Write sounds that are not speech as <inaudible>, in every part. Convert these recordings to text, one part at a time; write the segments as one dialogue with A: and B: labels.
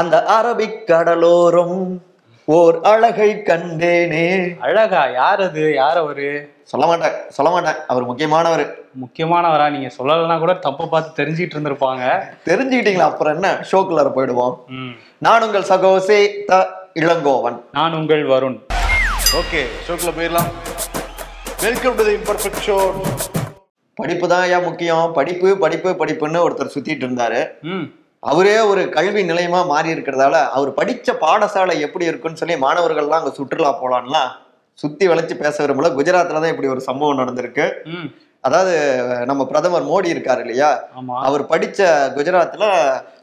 A: அந்த அரபிக் கடலோரம் ஓர் அழகை கண்டேனே.
B: அழகா? யார் அது யார் அவரு
A: சொல்ல மாட்டேன் சொல்ல மாட்டேன் அவர் முக்கியமானவர்.
B: முக்கியமானவரா? நீங்க சொல்லலைன்னா கூட தப்பு பார்த்து தெரிஞ்சிட்டு இருந்திருப்பாங்க.
A: தெரிஞ்சுக்கிட்டீங்களா? அப்புறம் என்ன? ஷோக்குள்ளார போயிடுவோம். நான் உங்கள் சகோசே த இளங்கோவன்.
B: நான் உங்கள் வருண்.
C: ஓகே ஷோக்குள்ள போயிடலாம். Welcome to the imperfect show
A: படிப்பு தான் ஏன் முக்கியம். படிப்பு படிப்பு படிப்புன்னு ஒருத்தர் சுத்திட்டு இருந்தாரு.
B: ம்.
A: அவரே ஒரு கல்வி நிலையமா மாறி இருக்கிறதால அவர் படிச்ச பாடசாலை எப்படி இருக்குன்னு சொல்லி மாணவர்கள்லாம் அங்க சுற்றுலா போலான்லாம் சுத்தி வளைச்சு பேச விரும்பல. குஜராத்ல தான் இப்படி ஒரு சம்பவம் நடந்திருக்கு. அதாவது நம்ம பிரதமர் மோடி இருக்காரு இல்லையா? அவர் படிச்ச குஜராத்ல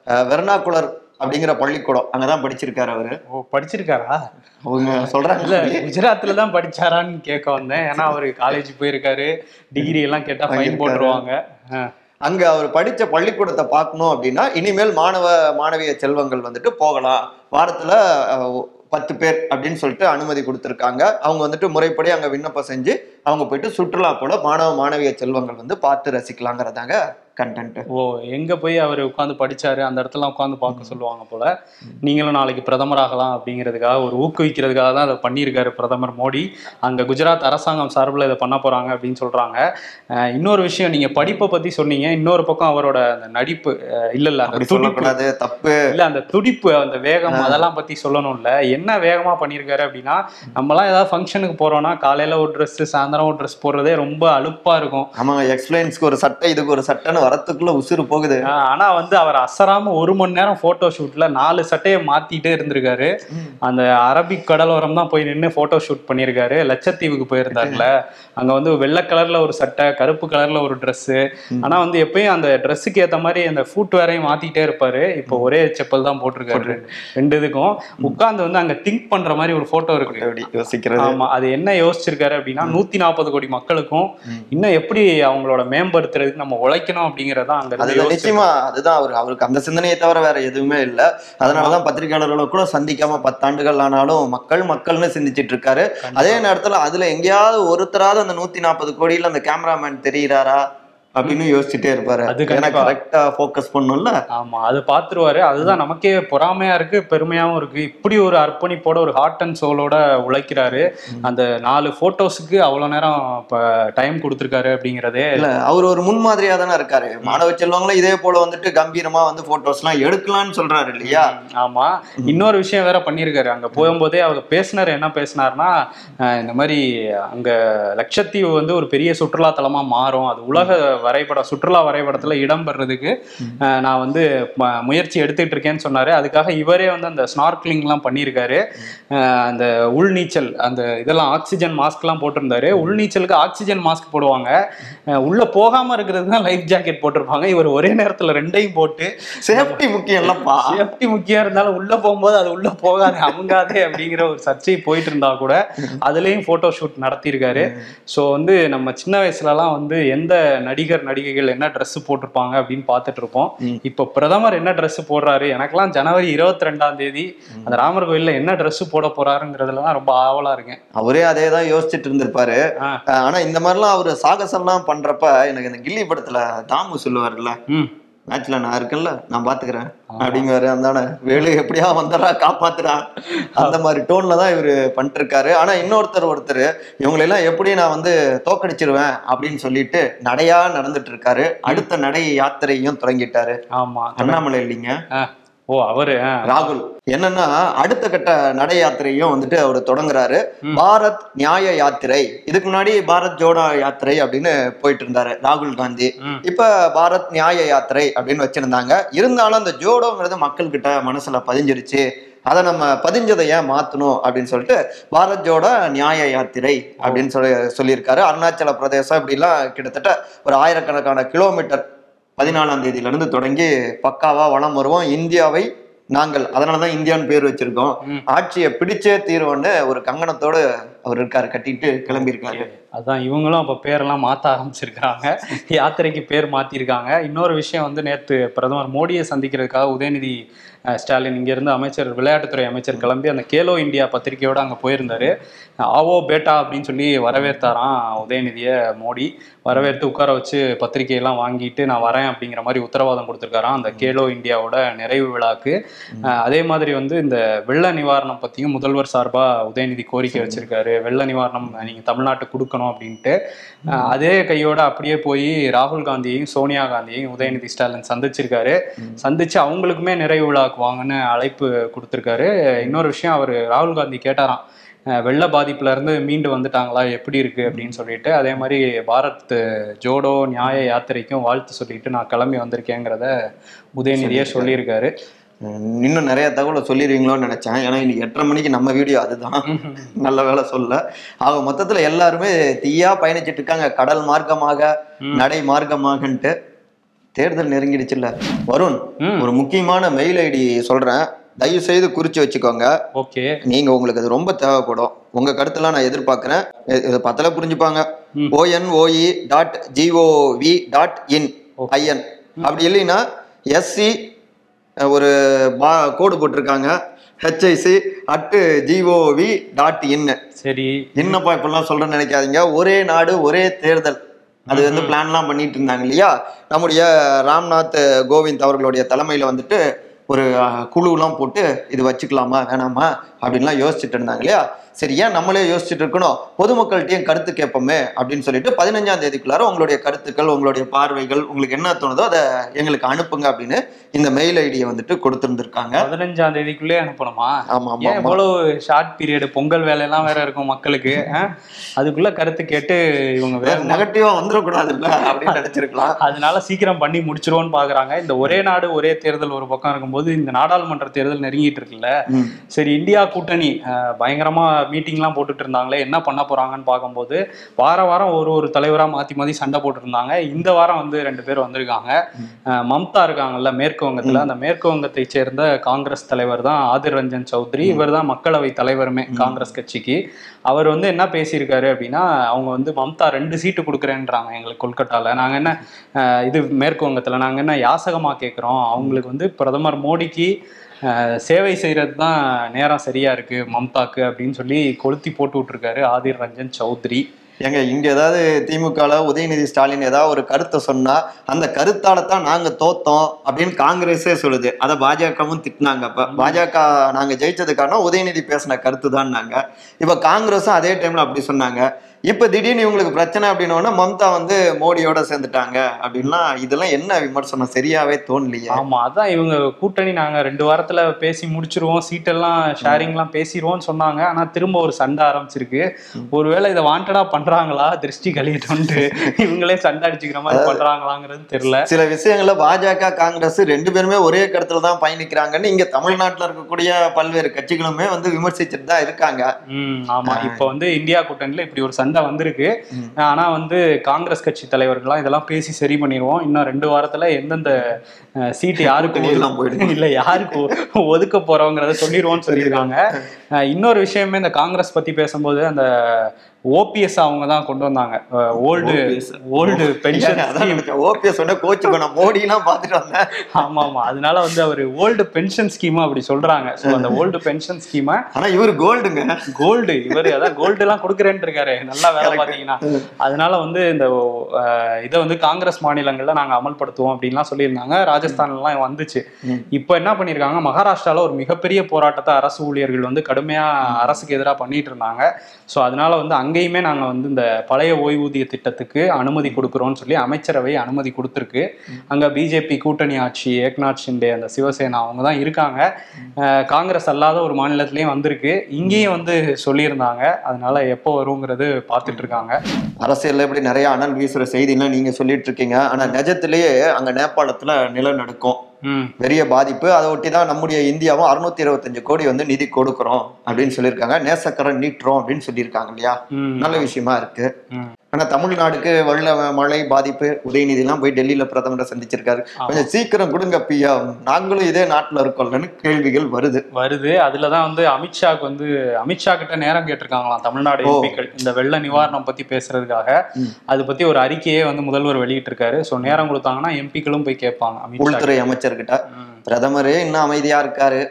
A: அஹ், வெர்னாகுலர் அப்படிங்கிற பள்ளிக்கூடம் அங்கதான் படிச்சிருக்காரு அவரு.
B: ஓ படிச்சிருக்காரா?
A: அவங்க
B: இல்ல
A: சொல்றாங்க
B: குஜராத்ல தான் படிச்சாரான்னு கேட்க வந்தேன். ஏன்னா அவரு காலேஜ் போயிருக்காரு. டிகிரி எல்லாம் கேட்டா ஃபைன். போட்டுருவாங்க.
A: அங்க அவர் படிச்ச பள்ளிக்கூடத்தை பார்க்கணும் அப்படின்னா இனிமேல் மாணவ மாணவிய செல்வங்கள் வந்துட்டு போகலாம். வாரத்துல பத்து பேர் அப்படின்னு சொல்லிட்டு அனுமதி கொடுத்துருக்காங்க. அவங்க வந்துட்டு முறைப்படி அங்க விண்ணப்பம் செஞ்சு அவங்க போயிட்டு சுற்றுலா போல மாணவ மாணவிய செல்வங்கள் வந்து பார்த்து ரசிக்கலாங்கிறதாங்க கண்டென்ட்
B: ஓ எங்க போய் அவர் உட்காந்து படிச்சாரு? அந்த இடத்துல உட்காந்து பார்க்க சொல்லுவாங்க போல. நீங்களும் நாளைக்கு பிரதமர் ஆகலாம் அப்படிங்கிறதுக்காக ஒரு ஊக்குவிக்கிறதுக்காக தான் அதை பண்ணியிருக்காரு பிரதமர் மோடி. அங்க குஜராத் அரசாங்கம் சார்பில் இதை பண்ண போறாங்க அப்படின்னு சொல்றாங்க. இன்னொரு விஷயம் நீங்க படிப்பை பத்தி சொன்னீங்க. இன்னொரு பக்கம் அவரோட அந்த நடிப்பு இல்ல இல்ல அந்த
A: சொல்லக்கூடாது தப்பு.
B: இல்ல அந்த துடிப்பு அந்த வேகம் அதெல்லாம் பத்தி சொல்லணும்ல. என்ன வேகமா பண்ணியிருக்காரு அப்படின்னா நம்மலாம் ஏதாவது ஃபங்க்ஷனுக்கு போறோம்னா காலையில ஒரு Dress சாயந்தரம் ஒரு Dress போடுறதே ரொம்ப அலுப்பா இருக்கும்.
A: ஆமாங்க எக்ஸ்பிளைன்ஸ்க்கு ஒரு சட்டை இதுக்கு ஒரு சட்டைன்னு வரத்துக்குள்ள உசுறு போகுது.
B: ஆனா வந்து அவர் அசராம ஒரு மணி நேரம் போட்டோ ஷூட்ல நாலு சட்டையை மாத்திட்டே இருந்திருக்காரு. அந்த அரபிக் கடலோரம் தான் போய் நின்று போட்டோ ஷூட் பண்ணியிருக்காரு. லட்சத்தீவுக்கு போயிருந்தாருல. அங்க வந்து வெள்ளை கலர்ல ஒரு சட்டை கருப்பு கலர்ல ஒரு Dress ஆனா வந்து எப்பயும் அந்த ட்ரெஸ்ஸுக்கு ஏத்த மாதிரி அந்த ஃபுட் வேறையும் மாத்திட்டே இருப்பாரு. இப்போ ஒரே செப்பல் தான் போட்டிருக்காரு. ரெண்டு இதுக்கும் உட்கார்ந்து வந்து அங்க திங்க் பண்ற மாதிரி ஒரு போட்டோ இருக்கு.
A: யோசிக்கிறது?
B: ஆமா அது என்ன யோசிச்சிருக்காரு அப்படின்னா நூத்தி நாற்பது கோடி மக்களுக்கும் இன்னும் எப்படி அவங்களோட மேம்படுத்துறதுக்கு நம்ம உழைக்கணும் அப்படிங்கறத அங்க.
A: நிச்சயமா அதுதான் அவர் அவருக்கு அந்த சிந்தனையை தவிர வேற எதுவுமே இல்ல. அதனாலதான் பத்திரிகையாளர்களை கூட சந்திக்காம பத்தாண்டுகள் ஆனாலும் மக்கள் மக்கள்னு சிந்திச்சிட்டு இருக்காரு. அதே நேரத்துல அதுல எங்கேயாவது ஒருத்தராவது அந்த நூத்தி நாற்பது கோடியில அந்த கேமராமேன் தெரியுறாரா? அப்படின்னு யோசிச்சுட்டே இருப்பாரு.
B: அது.
A: கரெக்டா ஃபோக்கஸ் பண்ணும்ல
B: ஆமா அது பாத்துருவாரு. அதுதான் நமக்கே பொறாமையா இருக்கு பெருமையாவும் இருக்கு. இப்படி ஒரு அர்ப்பணிப்போட ஒரு ஹார்ட் அண்ட் சோலோட உழைக்கிறாரு. அந்த நாலு போட்டோஸுக்கு அவ்வளவு நேரம் இப்ப டைம் கொடுத்துருக்காரு அப்படிங்கறதே
A: இல்ல அவர் ஒரு முன்மாதிரியா தானே இருக்காரு. மாணவ செல்வங்களும் இதே போல வந்துட்டு கம்பீரமா வந்து போட்டோஸ் எல்லாம் எடுக்கலாம்னு சொல்றாரு இல்லையா?
B: ஆமா. இன்னொரு விஷயம் வேற பண்ணியிருக்காரு. அங்க போகும்போதே அவங்க பேசினார். என்ன பேசினார்னா இந்த மாதிரி அங்க லட்சத்தீவு வந்து ஒரு பெரிய சுற்றுலா தலமா மாறும். அது உலக வரைபடம் சுற்றுலா வரைபடத்துல இடம் பெறதுக்கு அஹ் நான் வந்து முயற்சி எடுத்துட்டு இருக்கேன்னு சொன்னாரு. அதுக்காக இவரே வந்து அந்த ஸ்னார்க்லிங் எல்லாம் பண்ணியிருக்காரு அந்த உள்நீச்சல் அந்த இதெல்லாம் ஆக்சிஜன் மாஸ்க் எல்லாம் போட்டிருந்தாரு உள்நீச்சலுக்கு ஆக்சிஜன் மாஸ்க் போடுவாங்க. உள்ள போகாம இருக்கிறதுக்கு தான் லைஃப் ஜாக்கெட் போட்டிருப்பாங்க. இவர் ஒரே நேரத்துல ரெண்டையும் போட்டு
A: சேஃப்டி முக்கியம் இல்லப்பா
B: சேஃப்டி முக்கியம் இருந்தாலும் உள்ள போகும்போது அது உள்ள போகாது அமுங்காதே அப்படிங்கிற ஒரு சர்ச்சை போயிட்டு இருந்தா கூட அதுலயும் போட்டோ ஷூட் நடத்தியிருக்காரு. ஸோ வந்து நம்ம சின்ன வயசுலலாம் வந்து எந்த நடிகர் நடிகைகள் என்ன Dress போட்டிருப்பாங்க அப்படின்னு பார்த்துட்டு இருப்போம் இப்போ பிரதமர் என்ன Dress போடுறாரு? எனக்கெல்லாம் ஜனவரி இருபத்தி ரெண்டாம் தேதி அந்த ராமர் கோயில்ல என்ன Dress போட போறாருங்கிறதுல தான் ரொம்ப ஆவலா இருக்கேன்.
A: அவரே அதே தான் யோசிச்சுட்டு இருந்திருப்பாரு. ஆனா இந்த மாதிரிலாம் அவரு சாகசம்லாம் பண்றப்ப எனக்கு இந்த கில்லி படத்துல தாமு சொல்லுவாருல்ல.
B: ம்.
A: மேட்ச்ல நான் இருக்கேன்ல நான் பாத்துக்கிறேன். அப்படிங்குவாரு அந்தானே வேலு எப்படியா வந்துடுறா காப்பாத்துறா? அந்த மாதிரி டோன்ல தான் இவரு பண்ணிட்டு இருக்காரு ஆனா இன்னொருத்தர் ஒருத்தர் இவங்களை எல்லாம் எப்படி நான் வந்து தோக்கடிச்சிருவேன் அப்படின்னு சொல்லிட்டு நடையா நடந்துட்டு இருக்காரு அடுத்த நடை யாத்திரையும் தொடங்கிட்டாரு.
B: ஆமா
A: அண்ணாமலை இல்லைங்க.
B: ஓ அவரு.
A: ராகுல். என்னன்னா அடுத்த கட்ட நட யாத்திரையும் வந்துட்டு அவர் தொடங்குறாரு. பாரத் நியாய யாத்திரை. இதுக்கு முன்னாடி பாரத் ஜோடோ யாத்திரை அப்படின்னு போயிட்டு இருந்தாரு ராகுல் காந்தி. இப்ப பாரத் நியாய யாத்திரை அப்படின்னு வச்சிருந்தாங்க. இருந்தாலும் அந்த ஜோடோங்கிறது மக்கள் கிட்ட மனசுல பதிஞ்சிருச்சு. அதை நம்ம பதிஞ்சதை ஏன் மாத்தணும் அப்படின்னு சொல்லிட்டு பாரத் ஜோட நியாய யாத்திரை அப்படின்னு சொல்லி சொல்லியிருக்காரு. அருணாச்சல பிரதேசம் இப்படிலாம் கிட்டத்தட்ட ஒரு ஆயிரக்கணக்கான கிலோமீட்டர் பதினாலாம் தேதியில இருந்து தொடங்கி பக்காவா வளம் வருவோம். இந்தியாவை நாங்கள் அதனாலதான் இந்தியான்னு பேர் வச்சிருக்கோம். ஆட்சியை பிடிச்சே தீர்வோன்னு ஒரு கங்கணத்தோடு அவர் இருக்காரு கட்டிட்டு கிளம்பி இருக்காரு
B: அதான் இவங்களும் அப்ப பேரெல்லாம் மாத்த ஆரம்பிச்சிருக்காங்க. <laughs> யாத்திரைக்கு பேர் மாத்திருக்காங்க. இன்னொரு விஷயம் வந்து நேத்து பிரதமர் மோடியை சந்திக்கிறதுக்காக உதயநிதி ஸ்டாலின் இங்க இருந்து அமைச்சர் விளையாட்டுத்துறை அமைச்சர் கிளம்பி அந்த கேலோ இந்தியா பத்திரிகையோட அங்க போயிருந்தாரு. ஆவோ பேட்டா அப்படின்னு சொல்லி வரவேற்றாராம் உதயநிதியை மோடி. வரவேற்று உட்கார வச்சு பத்திரிகையெல்லாம் வாங்கிட்டு நான் வரேன் அப்படிங்கிற மாதிரி உத்தரவாதம் கொடுத்துருக்காராம் அந்த கேலோ இந்தியாவோட நிறைவு விழாக்கு. அதே மாதிரி வந்து இந்த வெள்ள நிவாரணம் பத்தியும் முதல்வர் சார்பா உதயநிதி கோரிக்கை வச்சிருக்காரு. வெள்ள நிவாரணம் நீங்க தமிழ்நாட்டுக்கு கொடுக்கணும் அப்படின்ட்டு அதே கையோட அப்படியே போய் ராகுல் காந்தியையும் சோனியா காந்தியையும் உதயநிதி ஸ்டாலின் சந்திச்சிருக்காரு. சந்திச்சு அவங்களுக்குமே நிறைவு விழாக்கு வாங்கன்னு அழைப்பு கொடுத்துருக்காரு. இன்னொரு விஷயம் அவர் ராகுல் காந்தி கேட்டாராம் வெள்ள பாதிப்புல இருந்து மீண்டு வந்துட்டாங்களா எப்படி இருக்கு அப்படின்னு சொல்லிட்டு. அதே மாதிரி பாரத் ஜோடோ நியாய யாத்திரைக்கும் வாழ்த்து சொல்லிட்டு நான் கிளம்பி வந்திருக்கேங்கிறத உதயநிதியே சொல்லியிருக்காரு.
A: இன்னும் நிறைய தகவலை சொல்லிடுவீங்களோன்னு நினைச்சேன். ஏன்னா இன்னைக்கு எட்டரை மணிக்கு நம்ம வீடியோ அதுதான். <laughs> நல்ல வேலை சொல்ல. ஆக மொத்தத்துல எல்லாருமே தீயா பயணிச்சிட்டு இருக்காங்க. கடல் மார்க்கமாக நடை மார்க்கமாகன்ட்டு தேர்தல் நெருங்கிடுச்சுல்ல. வருண். ஒரு முக்கியமான மெயில் ஐடி சொல்றேன். தயவு செய்து குறிச்சு வச்சுக்கோங்க.
B: ஓகே.
A: நீங்க உங்களுக்கு அது ரொம்ப தேவைப்படும். உங்க கருத்தெல்லாம் நான் எதிர்பார்க்கிறேன். இது பத்தல புரிஞ்சுப்பாங்க. ONOE dot GOV dot in IN அப்படி இல்லைன்னா எஸ்சி ஒரு பா கோடு போட்டிருக்காங்க. HIC at GOV dot in
B: சரி.
A: என்னப்பா இப்படிலாம் சொல்றேன்னு நினைக்காதீங்க. ஒரே நாடு ஒரே தேர்தல். அது வந்து பிளான்லாம் பண்ணிட்டு இருந்தாங்க இல்லையா? நம்முடைய ராம்நாத் கோவிந்த் அவர்களுடைய தலைமையில வந்துட்டு ஒரு குழுலாம் போட்டு இது வச்சுக்கலாமா வேணாமா அப்படின்லாம் யோசிச்சுட்டு இருந்தாங்க இல்லையா? சரி ஏன் நம்மளே யோசிச்சுட்டு இருக்கணும்? பொதுமக்கள்கிட்டயும் கருத்து கேட்போமே அப்படின்னு சொல்லிட்டு பதினஞ்சாம் தேதிக்குள்ளார உங்களுடைய கருத்துக்கள் உங்களுடைய பார்வைகள் உங்களுக்கு என்ன தோணுதோ அதை எங்களுக்கு அனுப்புங்க அப்படின்னு இந்த மெயில் ஐடியை வந்துட்டு கொடுத்துருந்துருக்காங்க.
B: பதினஞ்சாம் தேதிக்குள்ளே அனுப்பணுமா?
A: ஆமா ஆமா
B: இவ்வளவு ஷார்ட் பீரியட் பொங்கல் வேலையெல்லாம் வேற இருக்கும் மக்களுக்கு? அதுக்குள்ள கருத்து கேட்டு இவங்க வேற
A: நெகட்டிவா வந்துடக்கூடாதுல்ல அப்படின்னு நினைச்சிருக்கலாம்.
B: அதனால சீக்கிரம் பண்ணி முடிச்சிருவோம்னு பாக்குறாங்க. இந்த ஒரே நாடு ஒரே தேர்தல் ஒரு பக்கம் இருக்கும்போது இந்த நாடாளுமன்ற தேர்தல் நெருங்கிட்டு இருக்குல்ல. சரி இந்தியா கூட்டணி பயங்கரமா மீட்டிங்லாம் போட்டுட்டு இருந்தாங்களே என்ன பண்ண போறாங்கன்னு பார்க்கும்போது வார வாரம் ஒரு ஒரு தலைவரா மாத்தி மாத்தி சண்டை போட்டுட்டு இருந்தாங்க இந்த வாரம் வந்து ரெண்டு பேர் வந்திருக்காங்க. மம்தா இருக்காங்கல்ல மேற்கு வங்கத்துல அந்த மேற்கு வங்கத்தை சேர்ந்த காங்கிரஸ் தலைவர் தான் ஆதிர் ரஞ்சன் சௌத்ரி. இவர் தான் மக்களவை தலைவருமே காங்கிரஸ் கட்சிக்கு. அவர் வந்து என்ன பேசியிருக்காரு அப்படின்னா அவங்க வந்து மம்தா ரெண்டு சீட்டு கொடுக்குறேன்றாங்க எங்களுக்கு கொல்கட்டாவில் நாங்கள் என்ன இது மேற்கு வங்கத்தில் நாங்கள் என்ன யாசகமாக கேட்குறோம் அவங்களுக்கு வந்து பிரதமர் மோடிக்கு சேவை செய்கிறது தான் நேரம் சரியாக இருக்குது மம்தாக்கு அப்படின்னு சொல்லி கொளுத்தி போட்டு விட்ருக்காரு ஆதிர் ரஞ்சன் சௌத்ரி.
A: ஏங்க இங்க ஏதாவது திமுகல உதயநிதி ஸ்டாலின் ஏதாவது ஒரு கருத்தை சொன்னா அந்த கருத்தால தான் நாங்க தோத்தோம் அப்படின்னு காங்கிரஸே சொல்லுது. அதை பாஜகவும் திட்டினாங்க. அப்ப பாஜக நாங்க ஜெயிச்சது காரணம் உதயநிதி பேசின கருத்து தான் நாங்க இப்ப காங்கிரஸும் அதே டைம்ல அப்படி சொன்னாங்க. இப்ப திடீர்னு இவங்களுக்கு பிரச்சனை அப்படின்னோடனே மம்தா வந்து மோடியோட சேர்ந்துட்டாங்க அப்படின்லாம் இதெல்லாம் என்ன விமர்சனம்? சரியாவே தோணலையே.
B: ஆமா அதான் இவங்க கூட்டணி நாங்க ரெண்டு வாரத்துல பேசி முடிச்சிருவோம். சீட்டெல்லாம் ஷேரிங்லாம் பேசிடுவோம்னு சொன்னாங்க. ஆனா திரும்ப ஒரு சண்டை ஆரம்பிச்சிருக்கு. ஒருவேளை இதை வாண்டடா பண்றாங்களா? திருஷ்டி கழியட்டும்ட்டு இவங்களே சண்டை அடிச்சுக்கிற மாதிரி பண்றாங்களாங்கிறது தெரியல.
A: சில விஷயங்கள்ல பாஜக காங்கிரஸ் ரெண்டு பேருமே ஒரே கருத்துல தான் பயணிக்கிறாங்கன்னு இங்க தமிழ்நாட்டுல இருக்கக்கூடிய பல்வேறு கட்சிகளுமே வந்து விமர்சிச்சுட்டு தான் இருக்காங்க
B: ஆமா. இப்போ வந்து இந்தியா கூட்டணியில இப்படி ஒரு சண்டை வந்திருக்கு. ஆனா வந்து காங்கிரஸ் கட்சி தலைவர்கள்லாம் இதெல்லாம் பேசி சரி பண்ணிடுவோம் இன்னும் ரெண்டு வாரத்துல எந்தெந்த சீட்டு <laughs> யாருக்கு
A: எல்லாம் போயிடும்.
B: இல்ல யாருக்கு ஒதுக்க போறோங்கிறத சொல்லிடுவோம்னு சொல்லியிருக்காங்க இன்னொரு விஷயமே இந்த காங்கிரஸ் பத்தி பேசும்போது அந்த ஓபிஎஸ் அவங்க தான் கொண்டு வந்தாங்க. ஓல்டு. ஓல்டு பென்ஷன்
A: ஓபிஎஸ் சொன்ன கோச்சுக்கோ நான் மோடி எல்லாம் பாத்துட்டு வந்தேன்.
B: ஆமா ஆமா அதனால வந்து அவர் ஓல்டு பென்ஷன் ஸ்கீம் அப்படி சொல்றாங்க. ஸோ அந்த ஓல்டு பென்ஷன் ஸ்கீமை
A: ஆனா இவரு கோல்டுங்க.
B: கோல்டு இவர் அதான் கோல்டு எல்லாம் கொடுக்குறேன்னு இருக்காரு. நல்லா வேலை பாத்தீங்கன்னா அதனால வந்து இந்த இதை வந்து காங்கிரஸ் மாநிலங்கள்ல நாங்க அமல்படுத்துவோம் அப்படின்லாம் சொல்லியிருந்தாங்க. ராஜஸ்தான்ல எல்லாம் வந்துச்சு இப்போ என்ன பண்ணிருக்காங்க மகாராஷ்டிரால ஒரு மிகப்பெரிய போராட்டத்தை அரசு ஊழியர்கள் வந்து கடுமையா அரசுக்கு எதிராக பண்ணிட்டு இருந்தாங்க. ஸோ அதனால வந்து அங்கேயுமே நாங்க வந்து இந்த பழைய ஓய்வூதிய திட்டத்துக்கு அனுமதி கொடுக்குறோம்னு சொல்லி அமைச்சரவை அனுமதி கொடுத்துருக்கு. அங்க பிஜேபி கூட்டணி ஆட்சி ஏக்நாத் ஷிண்டே அந்த சிவசேனா அவங்க தான் இருக்காங்க. காங்கிரஸ் அல்லாத ஒரு மாநிலத்திலயும் வந்திருக்கு. இங்கேயும் வந்து சொல்லியிருந்தாங்க. அதனால எப்போ வருங்கிறது பார்த்துட்டு இருக்காங்க.
A: அரசியல்ல இப்படி நிறைய அனல் வீசுற செய்திலாம் நீங்க சொல்லிட்டு இருக்கீங்க. ஆனா நிஜத்திலேயே அங்க நேபாளத்துல நிலநடுக்கம். பெரிய பாதிப்பு. அதை ஒட்டி தான் நம்முடைய இந்தியாவும் அறுநூத்தி இருபத்தஞ்சு கோடி வந்து நிதி கொடுக்குறோம் அப்படின்னு சொல்லியிருக்காங்க. நேசக்கரை நீட்டுறோம் அப்படின்னு சொல்லியிருக்காங்க இல்லையா? நல்ல விஷயமா இருக்கு.
B: ம்.
A: ஆனா தமிழ்நாடுக்கு வெள்ள மழை பாதிப்பு உதயநிதி எல்லாம் போய் டெல்லியில பிரதமரை சந்திச்சிருக்காரு. கொஞ்சம் சீக்கிரம் கொடுங்க பியா நாங்களும் இதே நாட்டுல இருக்கோம்லன்னு கேள்விகள் வருது.
B: வருது. அதுலதான் வந்து அமித்ஷாக்கு வந்து அமித்ஷா கிட்ட நேரம் கேட்டிருக்காங்களாம் தமிழ்நாடு. எம்பிக்கள். இந்த வெள்ள நிவாரணம் பத்தி பேசுறதுக்காக. அது பத்தி ஒரு அறிக்கையே வந்து முதல்வர் வெளியிட்டு இருக்காரு சோ நேரம் கொடுத்தாங்கன்னா எம்பிக்களும் போய் கேட்பாங்க
A: உள்துறை அமைச்சர்கிட்ட. பிரதமரே இன்னும் அமைதியா இருக்காரு.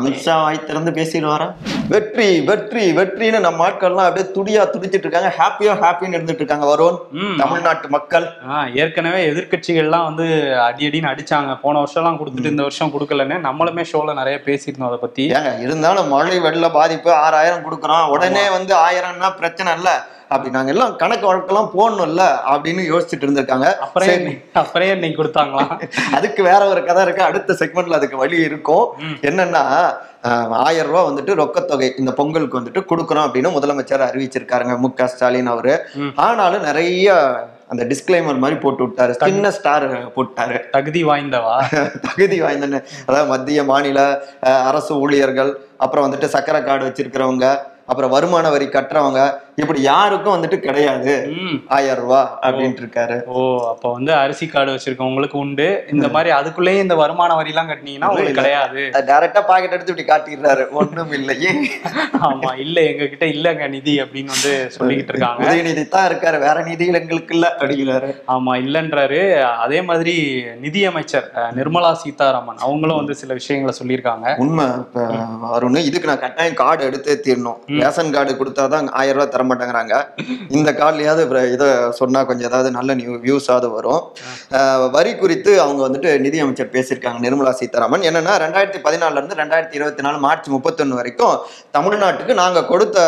A: அமித்ஷா வாய் திறந்து பேசிடுவாரா? வெற்றி வெற்றி வெற்றின்னு நம்ம ஆட்கள்லாம் அப்படியே துடியா துடிச்சிட்டு இருக்காங்க. ஹாப்பியா ஹாப்பின்னு இருந்துட்டு இருக்காங்க வருண்.
B: ம்.
A: தமிழ்நாட்டு மக்கள்.
B: ஆ, ஏற்கனவே எதிர்க்கட்சிகள்லாம் வந்து அடி அடின்னு அடிச்சாங்க. போன வருஷம்லாம் கொடுத்துட்டு இந்த வருஷம் கொடுக்கலன்னு நம்மளுமே ஷோல நிறைய பேசியிருந்தோம் அதை பத்தி.
A: ஏங்க இருந்தாலும் மழை வெள்ள பாதிப்பு ஆறாயிரம் கொடுக்குறோம். உடனே வந்து ஆயிரம்னா பிரச்சனை இல்ல. அப்படி நாங்க எல்லாம் கணக்கு வழக்கெல்லாம் போடணும்ல அப்படின்னு யோசிச்சுட்டு இருந்திருக்காங்க.
B: அப்புறம் அப்புறம் இன்னைக்கு கொடுத்தாங்களாம் <laughs>
A: அதுக்கு வேற ஒரு கதை இருக்கு. அடுத்த செக்மெண்ட்ல அதுக்கு வழி இருக்கும். என்னன்னா ஆயிரம் ரூபாய் வந்துட்டு ரொக்கத்தொகை இந்த பொங்கலுக்கு வந்துட்டு கொடுக்குறோம் அப்படின்னு முதலமைச்சர் அறிவிச்சிருக்காருங்க. மு. க. ஸ்டாலின் அவரு. ஆனாலும் நிறைய அந்த டிஸ்க்ளைமர் மாதிரி போட்டு விட்டாரு. சின்ன ஸ்டார் போட்டாரு.
B: தகுதி வாய்ந்தவா? <laughs>
A: தகுதி வாய்ந்தன்னு அதாவது மத்திய மாநில அரசு ஊழியர்கள் அப்புறம் வந்துட்டு சக்கரை கார்டு வச்சிருக்கிறவங்க அப்புறம் வருமான வரி கட்டுறவங்க இப்படி யாருக்கும் வந்துட்டு கிடையாது. ஆயிரம் ரூபாய் அப்படின்ட்டு இருக்காரு
B: ஓ அப்ப வந்து அரிசி கார்டு வச்சிருக்கவங்களுக்கு உண்டு. இந்த மாதிரி அதுக்குள்ளேயே இந்த வருமான வரி எல்லாம் கட்டினீங்கன்னா உங்களுக்கு கிடையாது.
A: டைரக்டா பாக்கெட் எடுத்து இப்படி காட்டிடுறாரு. ஒண்ணும் இல்லையே
B: ஆமா இல்ல. எங்க கிட்ட இல்லங்க நிதி அப்படின்னு வந்து சொல்லிக்கிட்டு இருக்காங்க.
A: உதயநிதி தான் இருக்காரு. வேற நிதிகள் எங்களுக்கு இல்ல அப்படிங்கிறாரு.
B: ஆமா இல்லன்றாரு. அதே மாதிரி நிதியமைச்சர் நிர்மலா சீதாராமன். அவங்களும் வந்து சில விஷயங்களை சொல்லியிருக்காங்க.
A: உண்மை. வருண் இதுக்கு நான் கட்டாயம் கார்டு எடுத்தே தீரணும். ரேஷன் கார்டு கொடுத்தாதான் ஆயிரம் ரூபாய் தர மாட்டேங்கிறாங்க இந்த கார்டுலயாவது இதை சொன்னா கொஞ்சம் ஏதாவது நல்ல நியூ வியூஸாவது வரும். வரி குறித்து அவங்க வந்துட்டு நிதியமைச்சர் பேசியிருக்காங்க நிர்மலா சீதாராமன். என்னன்னா ரெண்டாயிரத்தி பதினாலுல இருந்து ரெண்டாயிரத்தி இருபத்தி நாலு மார்ச் முப்பத்தொன்னு வரைக்கும் தமிழ்நாட்டுக்கு நாங்க கொடுத்த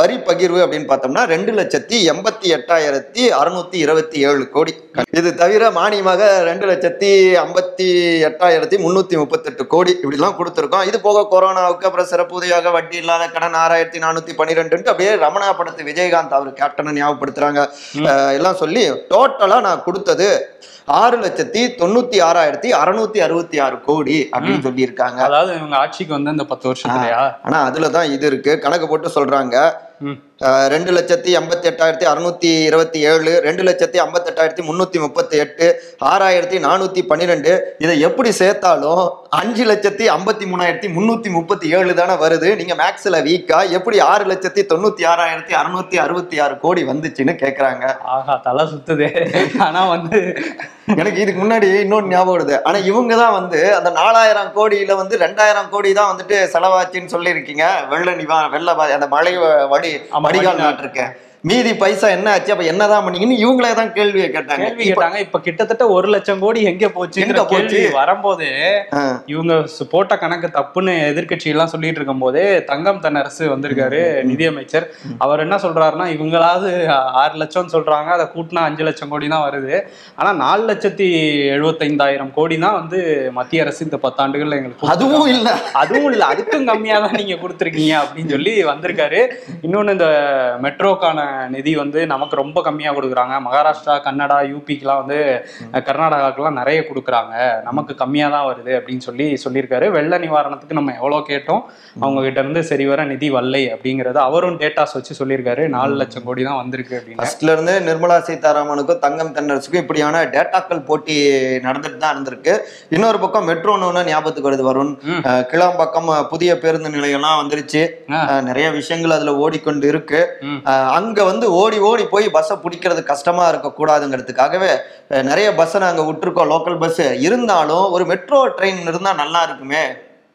A: வரி பகிர்வு அப்படின்னு பார்த்தோம்னா ரெண்டு லட்சத்தி எண்பத்தி எட்டாயிரத்தி அறுநூத்தி இருபத்தி ஏழு கோடி. இது தவிர மானியமாக ரெண்டு லட்சத்தி ஐம்பத்தி எட்டாயிரத்தி முன்னூத்தி முப்பத்தெட்டு கோடி இப்படிலாம் கொடுத்துருக்கோம். இது போக கொரோனாவுக்கு அப்புறம் சிறப்பு உதவியாக வட்டி இல்லாத கடன் ஆறாயிரத்தி நானூத்தி பன்னிரெண்டுன்ட்டு அப்படியே ரமணா படத்து விஜயகாந்த் அவர் கேப்டனை ஞாபகப்படுத்துறாங்க. எல்லாம் சொல்லி டோட்டலா நான் கொடுத்தது ஆறு லட்சத்தி தொண்ணூத்தி ஆறாயிரத்தி அறுநூத்தி அறுபத்தி ஆறு கோடி அப்படின்னு சொல்லியிருக்காங்க.
B: அதாவது இவங்க ஆட்சிக்கு வந்து இந்த பத்து வருஷத்துலயா
A: ஆனா அதுலதான் இது இருக்கு. கணக்கு போட்டு சொல்றாங்க. ரெண்டு லட்சத்தி எண்பத்தி எட்டாயிரத்தி அறுநூத்தி இருபத்தி ஏழு ரெண்டு லட்சத்தி ஐம்பத்தி எட்டாயிரத்தி முன்னூத்தி முப்பத்தி எட்டு ஆறாயிரத்தி நானூத்தி பன்னிரெண்டு. இதை எப்படி சேர்த்தாலும் அஞ்சு லட்சத்தி ஐம்பத்தி மூணாயிரத்தி முன்னூத்தி முப்பத்தி ஏழு தானே வருது. நீங்க மேக்ஸ்ல வீக்கா எப்படி ஆறு லட்சத்தி தொண்ணூத்தி ஆறாயிரத்தி அறுநூத்தி அறுபத்தி ஆறு கோடி வந்துச்சுன்னு கேக்குறாங்க.
B: ஆஹா தலை சுத்துதே. ஆனா வந்து
A: எனக்கு இதுக்கு முன்னாடி இன்னொன்று ஞாபகம் வருது. ஆனா இவங்க தான் வந்து அந்த நாலாயிரம் கோடியில வந்து ரெண்டாயிரம் கோடி தான் வந்துட்டு செலவாச்சுன்னு சொல்லியிருக்கீங்க. வெள்ள நிவா வெள்ள அந்த மழை வடி வடிகால். நாட்டிருக்கேன் மீதி பைசா என்ன ஆச்சு? அப்ப என்னதான் பண்ணீங்கன்னு இவங்களே தான் கேள்வியை கேட்டாங்க.
B: கேள்வி கேட்டாங்க. இப்ப கிட்டத்தட்ட ஒரு லட்சம் கோடி எங்க போச்சு?
A: எங்க போச்சு?
B: கேள்வி வரும்போதே இவங்க போட்ட கணக்கு தப்புன்னு எதிர்க்கட்சி எல்லாம் சொல்லிட்டு இருக்கும் போதே தங்கம் தென்னரசு வந்திருக்காரு நிதியமைச்சர். அவர் என்ன சொல்றாருன்னா இவங்களாவது ஆறு லட்சம் சொல்றாங்க. அதை கூட்டினா அஞ்சு லட்சம் கோடி தான் வருது. ஆனா நாலு லட்சத்தி எழுபத்தைந்தாயிரம் கோடி தான் வந்து மத்திய அரசு இந்த பத்தாண்டுகள்ல எங்களுக்கு
A: அதுவும் இல்ல.
B: அதுவும் இல்ல. அதுக்கும் கம்மியா தான் நீங்க கொடுத்துருக்கீங்க அப்படின்னு சொல்லி வந்திருக்காரு. இன்னொன்னு இந்த மெட்ரோக்கான நிதி வந்து நமக்கு ரொம்ப கம்மியா கொடுக்குறாங்க. மகாராஷ்டிரா கன்னடா யூபிக்கெல்லாம் வந்து கர்நாடகாக்கெல்லாம் நிறைய கொடுக்குறாங்க. நமக்கு கம்மியா தான் வருது அப்படின்னு சொல்லி சொல்லியிருக்காரு. வெள்ள நிவாரணத்துக்கு நம்ம எவ்வளவு கேட்டோம் அவங்க கிட்ட இருந்து சரி வர நிதி வல்லை அப்படிங்கறது அவரும் டேட்டாஸ் வச்சு சொல்லியிருக்காரு. நாலு லட்சம் கோடி தான் வந்திருக்கு அப்படின்னு.
A: ஃபர்ஸ்ட்ல இருந்து நிர்மலா சீதாராமனுக்கும் தங்கம் தென்னரசுக்கும் இப்படியான டேட்டாக்கள் போட்டி நடந்துட்டு தான் இருந்திருக்கு. இன்னொரு பக்கம் மெட்ரோன்னு ஞாபகத்துக்கு வருது வருண்.
B: ம்.
A: அஹ் கிளாம்பாக்கம் அஹ், புதிய பேருந்து நிலையம்லாம் வந்துருச்சு. நிறைய விஷயங்கள் அதுல ஓடிக்கொண்டு இருக்கு.
B: ம்.
A: அங்க வந்து ஓடி ஓடி போய் பஸ்ஸை பிடிக்கிறது கஷ்டமா இருக்க கூடாதுங்கிறதுக்காகவே அஹ், நிறைய பஸ்ஸை நாங்க விட்டுருக்கோம். லோக்கல் பஸ் இருந்தாலும் ஒரு மெட்ரோ ட்ரெயின் இருந்தா நல்லா இருக்குமே.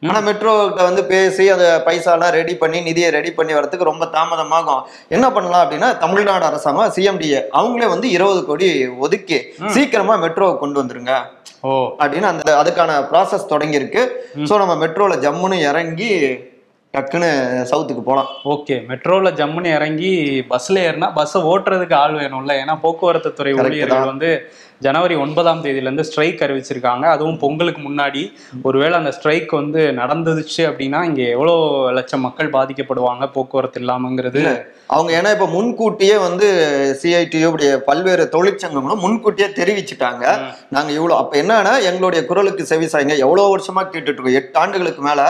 A: ஆனா மெட்ரோ கிட்ட வந்து பேசி அந்த பைசாலாம் ரெடி பண்ணி நிதியை ரெடி பண்ணி வரதுக்கு ரொம்ப தாமதமாகும். என்ன பண்ணலாம் அப்படின்னா தமிழ்நாடு அரசாங்கம் சிஎம்டிஏ அவங்களே வந்து இருபது கோடி ஒதுக்கி சீக்கிரமா மெட்ரோவை கொண்டு வந்துருங்க.
B: ஓ.
A: அப்படின்னு அந்த அதுக்கான ப்ராசஸ் தொடங்கியிருக்கு. ஸோ நம்ம மெட்ரோல ஜம்முன்னு இறங்கி டக்குன்னு சவுத்துக்கு போகலாம்
B: ஓகே மெட்ரோல ஜம்முன்னு இறங்கி பஸ்ல ஏறினா பஸ்ஸை ஓட்டுறதுக்கு ஆள் வேணும்ல ஏன்னா போக்குவரத்து துறை ஊழியர்கள். வந்து ஜனவரி ஒன்பதாம் தேதியில இருந்து ஸ்ட்ரைக் அறிவிச்சிருக்காங்க. அதுவும் பொங்கலுக்கு முன்னாடி ஒருவேளை அந்த ஸ்ட்ரைக் வந்து நடந்துச்சு அப்படின்னா இங்க எவ்வளோ லட்சம் மக்கள் பாதிக்கப்படுவாங்க? போக்குவரத்து இல்லாமங்கிறது.
A: அவங்க ஏன்னா இப்ப முன்கூட்டியே வந்து சிஐடியு பல்வேறு தொழிற்சங்கங்களும் முன்கூட்டியே தெரிவிச்சுட்டாங்க. நாங்க இவ்வளவு அப்ப என்னன்னா எங்களுடைய குரலுக்கு செவி சாய்ங்க. எவ்வளவு வருஷமா கேட்டுட்டு இருக்கோம் எட்டு ஆண்டுகளுக்கு மேல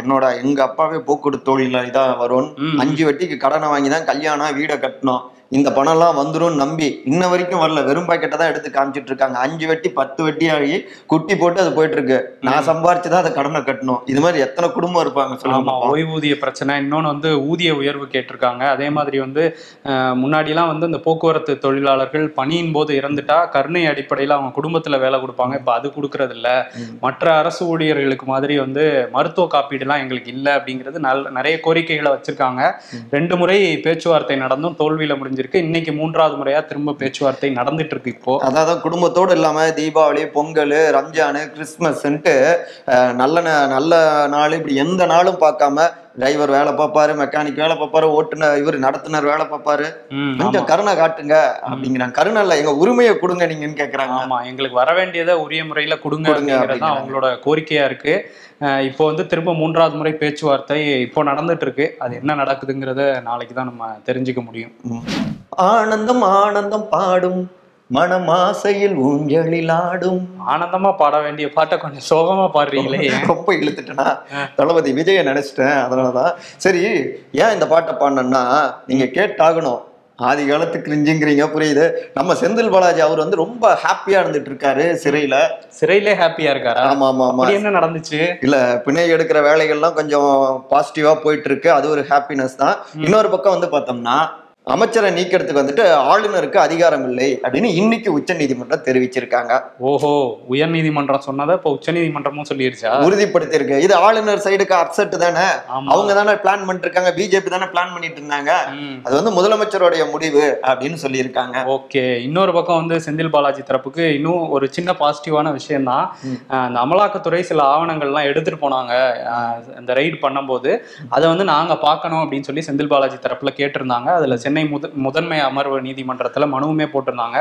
A: என்னோட எங்க அப்பாவே போக்குவரத்து தொழில இதான் வரும். அஞ்சு வட்டிக்கு கடனை வாங்கி தான் கல்யாணம் வீடை கட்டணும் இந்த பணம்லாம் வந்துரும் நம்பி இன்ன வரைக்கும் வரல. வெறும் பாக்கெட்டை தான் எடுத்து காமிச்சிட்டு இருக்காங்க. அஞ்சு வெட்டி பத்து வெட்டி ஆகி குட்டி போட்டு அது போயிட்டு இருக்கு நான் சம்பாரிச்சுதான் அதை கடனை கட்டணும். இது மாதிரி எத்தனை குடும்பம் இருப்பாங்க சொல்லுங்க
B: ஓய்வூதிய பிரச்சனை. இன்னொன்னு வந்து ஊதிய உயர்வு கேட்டிருக்காங்க. அதே மாதிரி வந்து முன்னாடிலாம் வந்து இந்த போக்குவரத்து தொழிலாளர்கள் பணியின் போது இறந்துட்டா கருணை அடிப்படையில் அவங்க குடும்பத்துல வேலை கொடுப்பாங்க. இப்ப அது கொடுக்கறது இல்ல மற்ற அரசு ஊழியர்களுக்கு மாதிரி வந்து மருத்துவ காப்பீடுலாம் எங்களுக்கு இல்லை அப்படிங்கிறது நல் நிறைய கோரிக்கைகளை வச்சிருக்காங்க. ரெண்டு முறை பேச்சுவார்த்தை நடந்தும் தோல்வியில முடிஞ்சிருக்கு இன்னைக்கு மூன்றாவது முறையா திரும்ப பேச்சுவார்த்தை நடந்துட்டு இருக்கு இப்போ.
A: அதாவது குடும்பத்தோடு இல்லாம தீபாவளி பொங்கல் ரம்ஜானு கிறிஸ்மஸ்ன்ட்டு நல்ல நல்ல நாள் இப்படி எந்த நாளும் பார்க்காம டிரைவர் வேலை பார்ப்பாரு மெக்கானிக் வேலை பார்ப்பாரு ஓட்டுநர் இவர் நடத்துனர் வேலை பார்ப்பாரு. கொஞ்சம். கருணை காட்டுங்க அப்படிங்கிறாங்க. கருணை இல்ல எங்க உரிமையை கொடுங்க நீங்கன்னு கேக்குறாங்க.
B: ஆமா எங்களுக்கு வர வேண்டியதை உரிய முறையில கொடுங்க அப்படிங்கிறது. அவங்களோட கோரிக்கையா இருக்கு. இப்போ வந்து திரும்ப மூன்றாவது முறை பேச்சுவார்த்தை இப்போ நடந்துட்டு இருக்கு அது என்ன நடக்குதுங்கிறத நாளைக்கு தான் நம்ம தெரிஞ்சுக்க முடியும்.
A: ஆனந்தம் ஆனந்தம் பாடும். மனமாசையில் ஊஞ்சலில் ஆடும்
B: ஆனந்தமா பாட வேண்டிய பாட்டை கொஞ்சம் சோகமா பாடுறீங்களே.
A: ரொம்ப இழுத்துட்டேனா? தளபதி விஜய நினைச்சிட்டேன் அதனாலதான். சரி ஏன் இந்த பாட்டை பாடினேன்னா நீங்க கேட்டாகணும். ஆதி காலத்து கிரிஞ்சுங்கிறீங்க புரியுது. நம்ம செந்தில் பாலாஜி அவர் வந்து ரொம்ப ஹாப்பியா இருந்துட்டு இருக்காரு சிறையில.
B: சிறையிலே ஹாப்பியா இருக்காரா?
A: ஆமா ஆமா ஆமா.
B: என்ன நடந்துச்சு?
A: இல்ல பிணை எடுக்கிற வேலைகள்லாம் கொஞ்சம் பாசிட்டிவா போயிட்டு இருக்கு அது ஒரு ஹாப்பினஸ் தான். இன்னொரு பக்கம் வந்து பார்த்தோம்னா அமைச்சரை நீக்கிறதுக்கு வந்துட்டு ஆளுநருக்கு அதிகாரம் இல்லை அப்படின்னு இன்னைக்கு உச்ச நீதிமன்றம் தெரிவிச்சிருக்காங்க.
B: ஓஹோ உயர் நீதிமன்றம் சொன்னதை இப்போ உச்ச நீதிமன்றமும் சொல்லிருச்சா
A: உறுதிப்படுத்தியிருக்கு. இது ஆளுநர் சைடுக்கு அப்செட் தானே? அவங்க தானே பிளான் பண்ணிட்டு இருக்காங்க பிஜேபி தானே பிளான் பண்ணிட்டு இருந்தாங்க. அது வந்து முதலமைச்சருடைய முடிவு அப்படின்னு சொல்லியிருக்காங்க.
B: ஓகே இன்னொரு பக்கம் வந்து செந்தில் பாலாஜி தரப்புக்கு இன்னும் ஒரு சின்ன பாசிட்டிவான விஷயம் தான் அந்த அமலாக்கத்துறை சில ஆவணங்கள்லாம் எடுத்துட்டு போனாங்க. இந்த ரைடு பண்ணும்போது அதை வந்து நாங்க பார்க்கணும் அப்படின்னு சொல்லி செந்தில் பாலாஜி தரப்புல கேட்டிருந்தாங்க. அதுல சென்னை முத முதன்மை அமர்வு நீதிமன்றத்துல மனுவுமே போட்டிருந்தாங்க.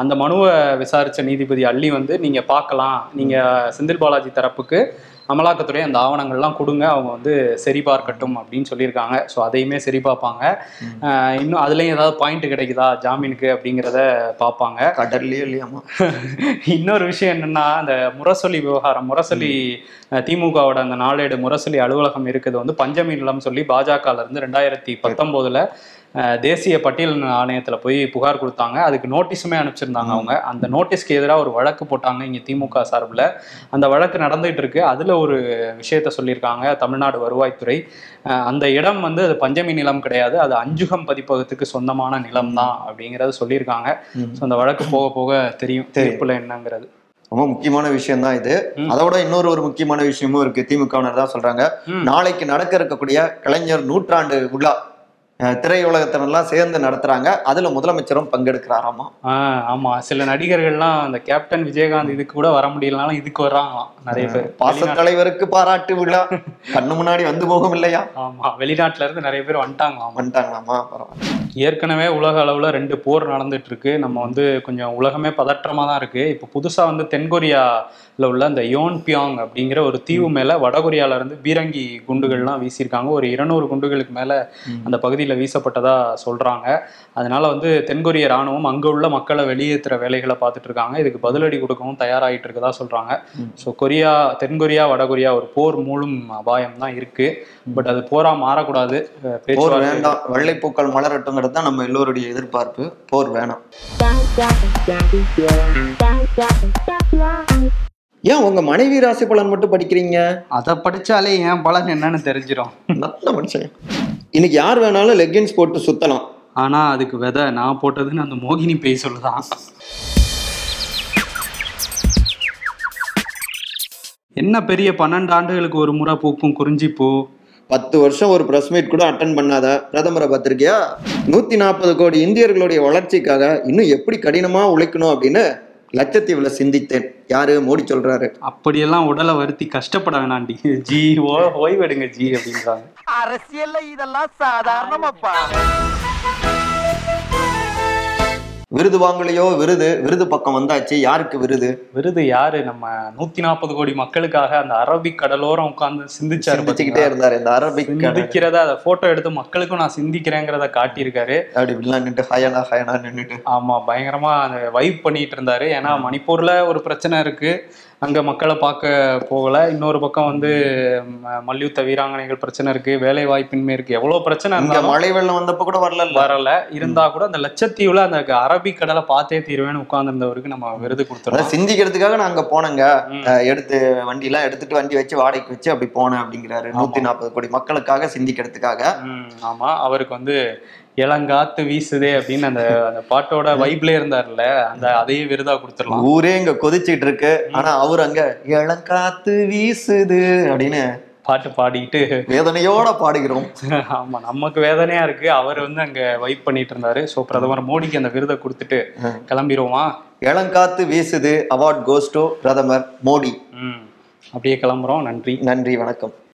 B: அந்த மனுவை விசாரிச்ச நீதிபதி அள்ளி வந்து நீங்க பார்க்கலாம். நீங்க செந்தில் பாலாஜி தரப்புக்கு அமலாக்கத்துறை அந்த ஆவணங்கள்லாம் கொடுங்க. அவங்க வந்து சரி பார்க்கட்டும் அப்படின்னு சொல்லியிருக்காங்க. ஸோ அதையுமே சரி பார்ப்பாங்க இன்னும் அதுலேயும் ஏதாவது பாயிண்ட் கிடைக்குதா? ஜாமீனுக்கு அப்படிங்கிறத பார்ப்பாங்க.
A: கடல்லையே இல்லையாமா <laughs>
B: இன்னொரு விஷயம் என்னன்னா அந்த முரசொலி விவகாரம் முரசொலி திமுகவோட அந்த நாளேடு முரசொலி அலுவலகம் இருக்குது. வந்து பஞ்சமி நிலம் சொல்லி பாஜகல இருந்து ரெண்டாயிரத்தி பத்தொன்பதுல அஹ், தேசிய பட்டியல் ஆணையத்துல போய் புகார் கொடுத்தாங்க. அதுக்கு நோட்டீஸுமே அனுப்பிச்சிருந்தாங்க அவங்க. அந்த நோட்டீஸ்க்கு எதிராக ஒரு வழக்கு போட்டாங்க இங்க திமுக சார்பில். அந்த வழக்கு நடந்துகிட்டு இருக்கு அதுல ஒரு விஷயத்த சொல்லியிருக்காங்க தமிழ்நாடு வருவாய்த்துறை. அந்த இடம் வந்து அது பஞ்சமி நிலம் கிடையாது. அது அஞ்சுகம் பதிப்பகத்துக்கு சொந்தமான நிலம் தான் அப்படிங்கறத சொல்லியிருக்காங்க. ஸோ அந்த வழக்கு போக போக தெரியும் தீர்ப்புல என்னங்கிறது.
A: ரொம்ப முக்கியமான விஷயம் தான் இது. அதோட இன்னொரு ஒரு முக்கியமான விஷயமும் இருக்கு. திமுகவினர் தான் சொல்றாங்க. நாளைக்கு நடக்க இருக்கக்கூடிய கலைஞர் நூற்றாண்டு விழா. அஹ், திரையுலகத்தினர்லாம் சேர்ந்து நடத்துறாங்க. அதுல முதலமைச்சரும் பங்கெடுக்கிறாராமா?
B: ஆமா. சில நடிகர்கள்லாம் அந்த கேப்டன் விஜயகாந்த் இதுக்கு கூட வர முடியலனாலும் இதுக்கு வர்றாங்களாம் நிறைய பேர்.
A: பாச தலைவருக்கு பாராட்டு விழா. <laughs> கண்ணு முன்னாடி வந்து போகும் இல்லையா?
B: ஆமா. வெளிநாட்டுல இருந்து நிறைய பேர் வந்துட்டாங்களாம்.
A: வந்துட்டாங்களாமா? பரவாயில்ல.
B: ஏற்கனவே உலக அளவுல ரெண்டு போர் நடந்துட்டு இருக்கு நம்ம வந்து கொஞ்சம் உலகமே பதற்றமா தான் இருக்கு. இப்போ புதுசா வந்து தென்கொரியால உள்ள அந்த யோன் பியாங் அப்படிங்கிற ஒரு தீவு மேல வடகொரியால இருந்து பீரங்கி குண்டுகள்லாம் வீசியிருக்காங்க. ஒரு இருநூறு குண்டுகளுக்கு மேல அந்த பகுதியில் வீசப்பட்டதா சொல்றாங்க. அதனால வந்து தென்கொரிய ராணுவம் அங்க உள்ள மக்களை வெளியேற்றுற வேலைகளை பார்த்துட்டு இருக்காங்க. இதுக்கு பதிலடி கொடுக்கவும் தயாராகிட்டு இருக்கதா சொல்றாங்க. ஸோ கொரியா தென்கொரியா வடகொரியா ஒரு போர் மூலம் அபாயம் தான் இருக்கு. பட் அது போரா மாறக்கூடாது.
A: போர் வேண்டாம். வெள்ளைப்பூக்கள் மலரட்டுங்கிறது தான் நம்ம எல்லோருடைய எதிர்பார்ப்பு. போர் வேணாம். ஏன் உங்க மனைவி ராசி பலன் மட்டும் படிக்கிறீங்க?
B: அதை படிச்சாலே ஏன் பலன் என்னன்னு தெரிஞ்சிடும்
A: நல்ல மனுஷன். இன்னைக்கு யார் வேணாலும் லெக்கின்ஸ் போட்டு சுத்தலாம்.
B: ஆனா அதுக்கு விதை நான் போட்டதுன்னு அந்த மோகினி பேய் சொல்லுதான். என்ன பெரிய பன்னெண்டு ஆண்டுகளுக்கு ஒரு முறை பூக்கும் குறிஞ்சி பூ
A: பத்து வருஷம் ஒரு பிரஸ் மீட் கூட அட்டன் பண்ணாத. பிரதமரை பார்த்திருக்கியா? நூத்தி நாற்பது கோடி இந்தியர்களுடைய வளர்ச்சிக்காக இன்னும் எப்படி கடினமா உழைக்கணும் அப்படின்னு லட்சத்தீவுல சிந்தித்தேன். யாரு? மோடி சொல்றாரு.
B: அப்படியெல்லாம் உடலை வருத்தி கஷ்டப்பட வேணாண்டி. ஜி ஓ ஓய்வெடுங்க ஜி அப்படின்றாங்க.
D: அரசியல்ல இதெல்லாம் சாதாரணமாப்பா.
A: விருது வாங்கலையோ விருது விருது பக்கம் வந்தாச்சு யாருக்கு விருது?
B: விருது யாரு? நம்ம நூத்தி நாற்பது கோடி மக்களுக்காக அந்த அரபிக் கடலோரம் உட்கார்ந்து சிந்திச்சாரு பாத்தீங்களா?
A: இருந்தாரு இந்த அரபிக்
B: சிந்திக்கிறத அதை போட்டோ எடுத்து மக்களுக்கும் நான் சிந்திக்கிறேங்கிறத காட்டியிருக்காரு.
A: அப்படி இப்படிலாம் நின்று ஹயனா ஹயனா நின்றுட்டு
B: ஆமா பயங்கரமா அந்த வைப் பண்ணிட்டு இருந்தாரு. ஏன்னா மணிப்பூர்ல ஒரு பிரச்சனை இருக்கு. அங்க மக்களை பார்க்க போகல. இன்னொரு பக்கம் வந்து மல்யுத்த வீராங்கனைகள் பிரச்சனை இருக்கு வேலை வாய்ப்பின்மை இருக்கு. எவ்வளவு பிரச்சனை இருந்தாலும்
A: மழை வெள்ளம் வந்தப்ப கூட வரல
B: வரல. இருந்தா கூட அந்த லட்சத்தீவுல அந்த அரபிக் கடலை பார்த்தே தீருவேன்னு உட்கார்ந்திருந்தவருக்கு நம்ம விருது கொடுத்துருவோம்
A: சிந்திக்கிறதுக்காக நான் அங்க போனேங்க. எடுத்து வண்டி எல்லாம் எடுத்துட்டு வண்டி வச்சு வாடகைக்கு வச்சு அப்படி போனேன் அப்படிங்கிறாரு. நூத்தி நாற்பது கோடி மக்களுக்காக சிந்திக்கிறதுக்காக.
B: ஆமா. அவருக்கு வந்து இளங்காத்து வீசுதே அப்படின்னு அந்த அந்த பாட்டோட வைப்ல இருந்தார்ல அந்த அதையே விருதா கொடுத்துடலாம்.
A: ஊரே இங்க கொதிச்சிட்டு இருக்கு. ஆனா அவர் அங்க இளங்காத்து வீசுது அப்படின்னு
B: பாட்டு பாடிட்டு.
A: வேதனையோட பாடுகிறோம். <laughs>
B: ஆமா நமக்கு வேதனையா இருக்கு. அவர் வந்து அங்க வைப் பண்ணிட்டு இருந்தாரு. சோ பிரதமர் மோடிக்கு அந்த விருதை கொடுத்துட்டு கிளம்பிடுவோமா?
A: இளங்காத்து வீசுது அவார்ட் கோஸ் டு பிரதமர் மோடி.
B: ம். அப்படியே கிளம்புறோம். நன்றி.
A: நன்றி வணக்கம்.